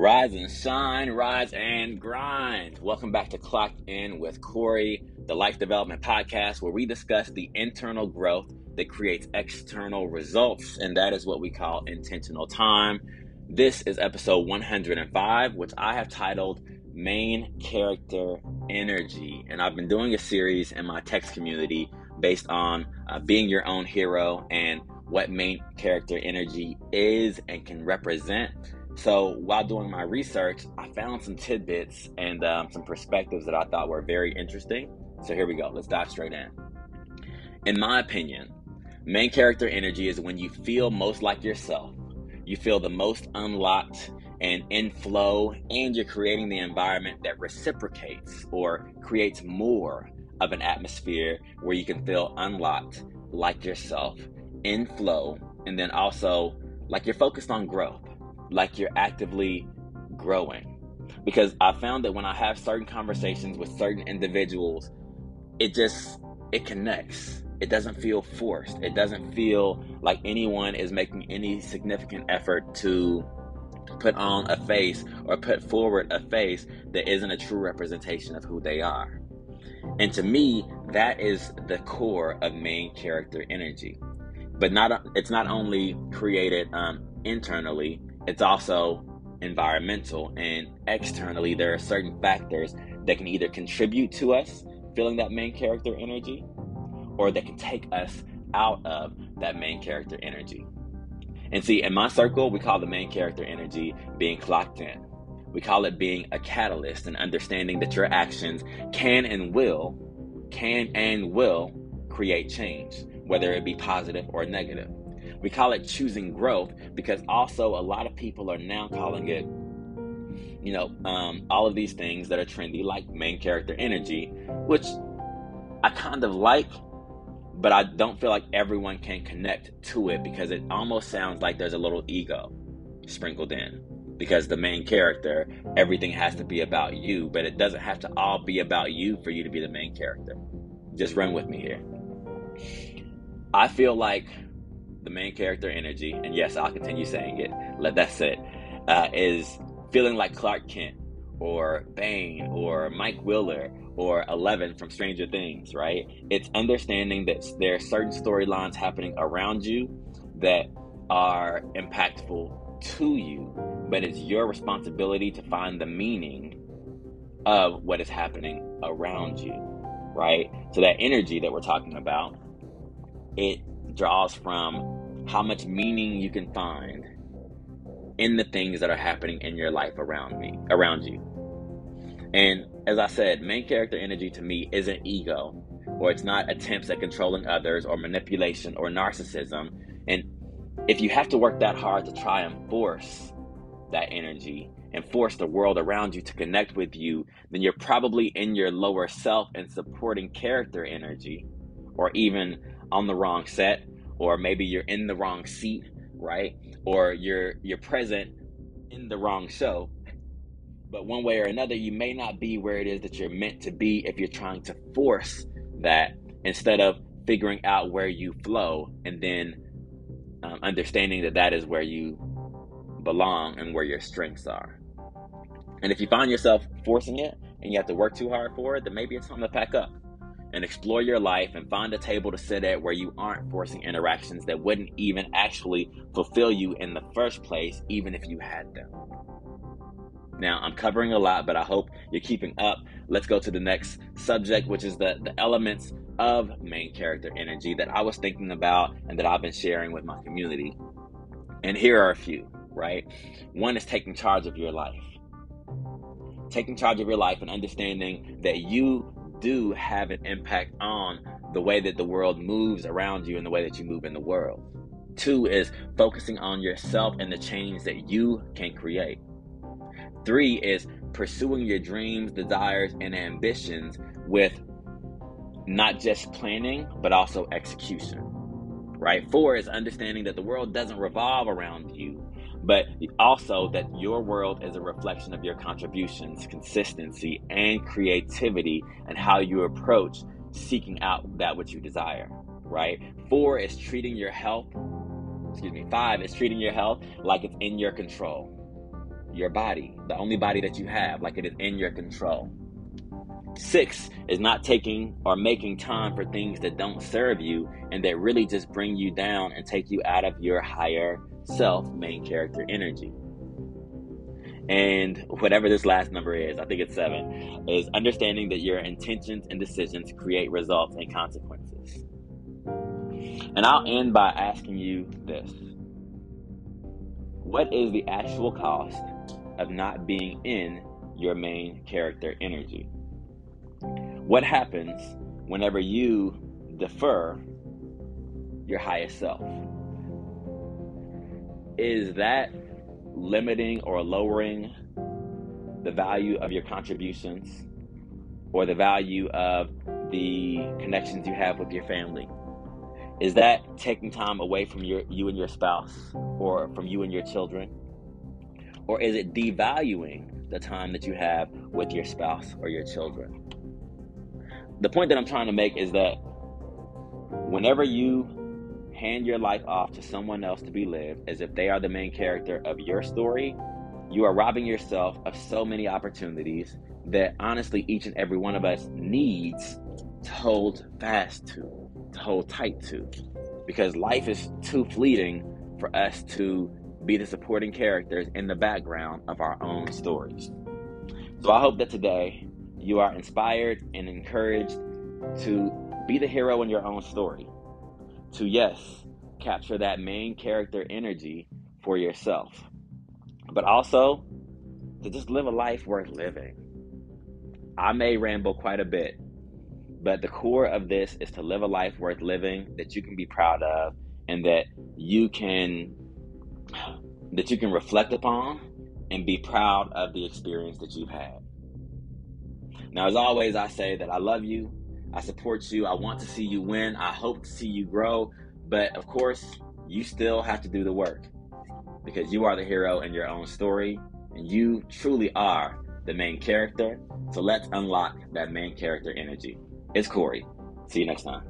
Rise and shine, rise and grind. Welcome back to Clock In with Corey, the Life Development Podcast, where we discuss the internal growth that creates external results, and that is what we call intentional time. This is episode 105, which I have titled Main Character Energy, and I've been doing a series in my text community based on uh, being your own hero and what main character energy is and can represent. So, while doing my research, I found some tidbits and um, some perspectives that I thought were very interesting. So, here we go. Let's dive straight in. In my opinion, main character energy is when you feel most like yourself, you feel the most unlocked and in flow, and you're creating the environment that reciprocates or creates more of an atmosphere where you can feel unlocked like yourself, in flow, and then also like you're focused on growth like you're actively growing. Because I found that when I have certain conversations with certain individuals, it just it connects. It doesn't feel forced. It doesn't feel like anyone is making any significant effort to put on a face or put forward a face that isn't a true representation of who they are. And to me, that is the core of main character energy. But not it's not only created um, internally, it's also environmental and externally there are certain factors that can either contribute to us feeling that main character energy or that can take us out of that main character energy. And see in my circle we call the main character energy being clocked in. We call it being a catalyst and understanding that your actions can and will can and will create change whether it be positive or negative we call it choosing growth because also a lot of people are now calling it, you know, um, all of these things that are trendy, like main character energy, which I kind of like, but I don't feel like everyone can connect to it because it almost sounds like there's a little ego sprinkled in. Because the main character, everything has to be about you, but it doesn't have to all be about you for you to be the main character. Just run with me here. I feel like the main character energy, and yes, I'll continue saying it. Let that sit. Uh, is feeling like Clark Kent or Bane or Mike Wheeler or Eleven from Stranger Things, right? It's understanding that there are certain storylines happening around you that are impactful to you, but it's your responsibility to find the meaning of what is happening around you, right? So that energy that we're talking about, it draws from how much meaning you can find in the things that are happening in your life around me, around you. And as I said, main character energy to me isn't ego, or it's not attempts at controlling others, or manipulation, or narcissism. And if you have to work that hard to try and force that energy and force the world around you to connect with you, then you're probably in your lower self and supporting character energy, or even on the wrong set or maybe you're in the wrong seat right? Or you're you're present in the wrong show. But one way or another you may not be where it is that you're meant to be if you're trying to force that instead of figuring out where you flow and then um, understanding that that is where you belong and where your strengths are. And if you find yourself forcing it and you have to work too hard for it then maybe it's time to pack up and explore your life and find a table to sit at where you aren't forcing interactions that wouldn't even actually fulfill you in the first place, even if you had them. Now, I'm covering a lot, but I hope you're keeping up. Let's go to the next subject, which is the, the elements of main character energy that I was thinking about and that I've been sharing with my community. And here are a few, right? One is taking charge of your life. Taking charge of your life and understanding that you do have an impact on the way that the world moves around you and the way that you move in the world. Two is focusing on yourself and the change that you can create. Three is pursuing your dreams, desires, and ambitions with not just planning, but also execution. Right? Four is understanding that the world doesn't revolve around you, but also that your world is a reflection of your contributions, consistency, and creativity, and how you approach seeking out that which you desire, right? Four is treating your health, excuse me, five is treating your health like it's in your control. your body, the only body that you have, like it is in your control. Six is not taking or making time for things that don't serve you and that really just bring you down and take you out of your higher self, main character energy. And whatever this last number is, I think it's seven, is understanding that your intentions and decisions create results and consequences. And I'll end by asking you this What is the actual cost of not being in your main character energy? What happens whenever you defer your highest self? Is that limiting or lowering the value of your contributions or the value of the connections you have with your family? Is that taking time away from your you and your spouse or from you and your children? Or is it devaluing the time that you have with your spouse or your children? The point that I'm trying to make is that whenever you hand your life off to someone else to be lived as if they are the main character of your story, you are robbing yourself of so many opportunities that honestly each and every one of us needs to hold fast to, to hold tight to. Because life is too fleeting for us to be the supporting characters in the background of our own stories. So I hope that today you are inspired and encouraged to be the hero in your own story to yes, capture that main character energy for yourself, but also to just live a life worth living. I may ramble quite a bit, but the core of this is to live a life worth living that you can be proud of and that you can that you can reflect upon and be proud of the experience that you've had. Now, as always, I say that I love you. I support you. I want to see you win. I hope to see you grow. But of course, you still have to do the work because you are the hero in your own story and you truly are the main character. So let's unlock that main character energy. It's Corey. See you next time.